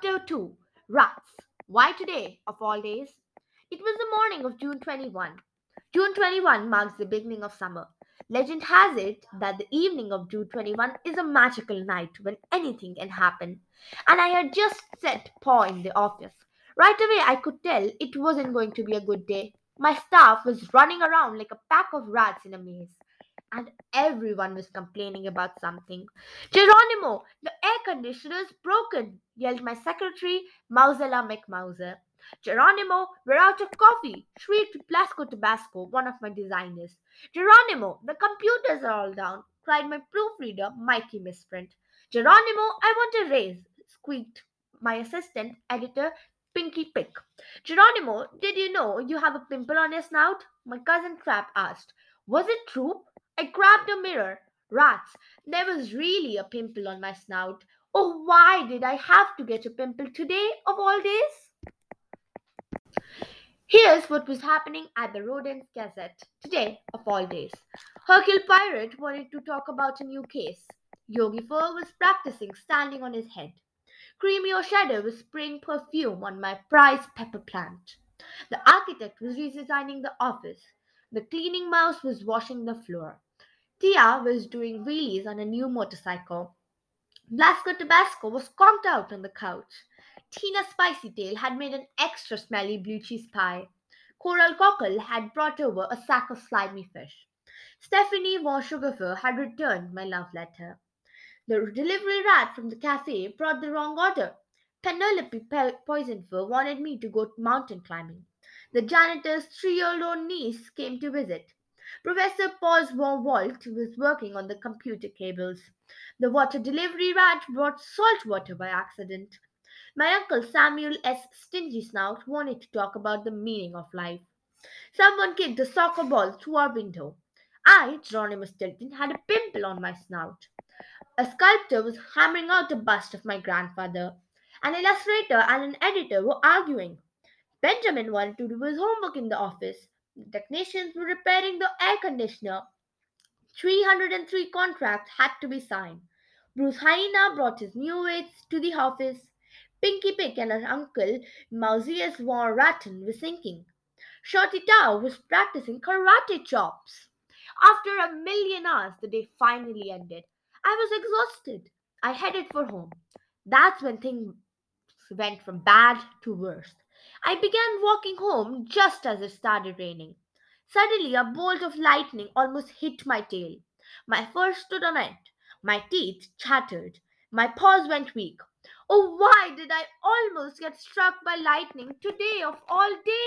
Chapter 2 Rats. Why today, of all days? It was the morning of June 21. June 21 marks the beginning of summer. Legend has it that the evening of June 21 is a magical night when anything can happen. And I had just set paw in the office. Right away, I could tell it wasn't going to be a good day. My staff was running around like a pack of rats in a maze and everyone was complaining about something. Geronimo, the conditioner's broken, yelled my secretary, Mousella MacMouser. Geronimo, we're out of coffee, shrieked Blasco Tabasco, one of my designers. Geronimo, the computers are all down, cried my proofreader, Mikey Misprint. Geronimo, I want a raise, squeaked my assistant editor, Pinky Pick. Geronimo, did you know you have a pimple on your snout? My cousin Trap asked. Was it true? I grabbed a mirror. Rats, there was really a pimple on my snout. Oh, why did I have to get a pimple today of all days? Here's what was happening at the Rodents Gazette today of all days. Hercule Poirat wanted to talk about a new case. Yogi Fur was practicing standing on his head. Creamy O'Shadow was spraying perfume on my prize pepper plant. The architect was redesigning the office. The cleaning mouse was washing the floor. Tia was doing wheelies on a new motorcycle. Blasco Tabasco was conked out on the couch. Tina Spicy Tail had made an extra smelly blue cheese pie. Coral Cockle had brought over a sack of slimy fish. Stephanie Von Sugarfur had returned my love letter. The delivery rat from the cafe brought the wrong order. Penelope Pe- Poisonfur wanted me to go mountain climbing. The janitor's three-year-old niece came to visit. Professor Paws von Volt was working on the computer cables. The water delivery rat brought salt water by accident. My uncle Samuel S. Stingy Snout wanted to talk about the meaning of life. Someone kicked a soccer ball through our window. I, Geronimo Stilton, had a pimple on my snout. A sculptor was hammering out a bust of my grandfather. An illustrator and an editor were arguing. Benjamin wanted to do his homework in the office. The technicians were repairing the air conditioner. 303 contracts had to be signed. Bruce Hyena brought his new weights to the office. Pinky Pick and her uncle Mausius von Ratten were sinking. Shorty Tao was practicing karate chops. After a million hours, the day finally ended. I was exhausted. I headed for home. That's when things went from bad to worse. I began walking home just as it started raining. Suddenly, a bolt of lightning almost hit my tail. My fur stood on end. My teeth chattered. My paws went weak. Oh, why did I almost get struck by lightning today of all days?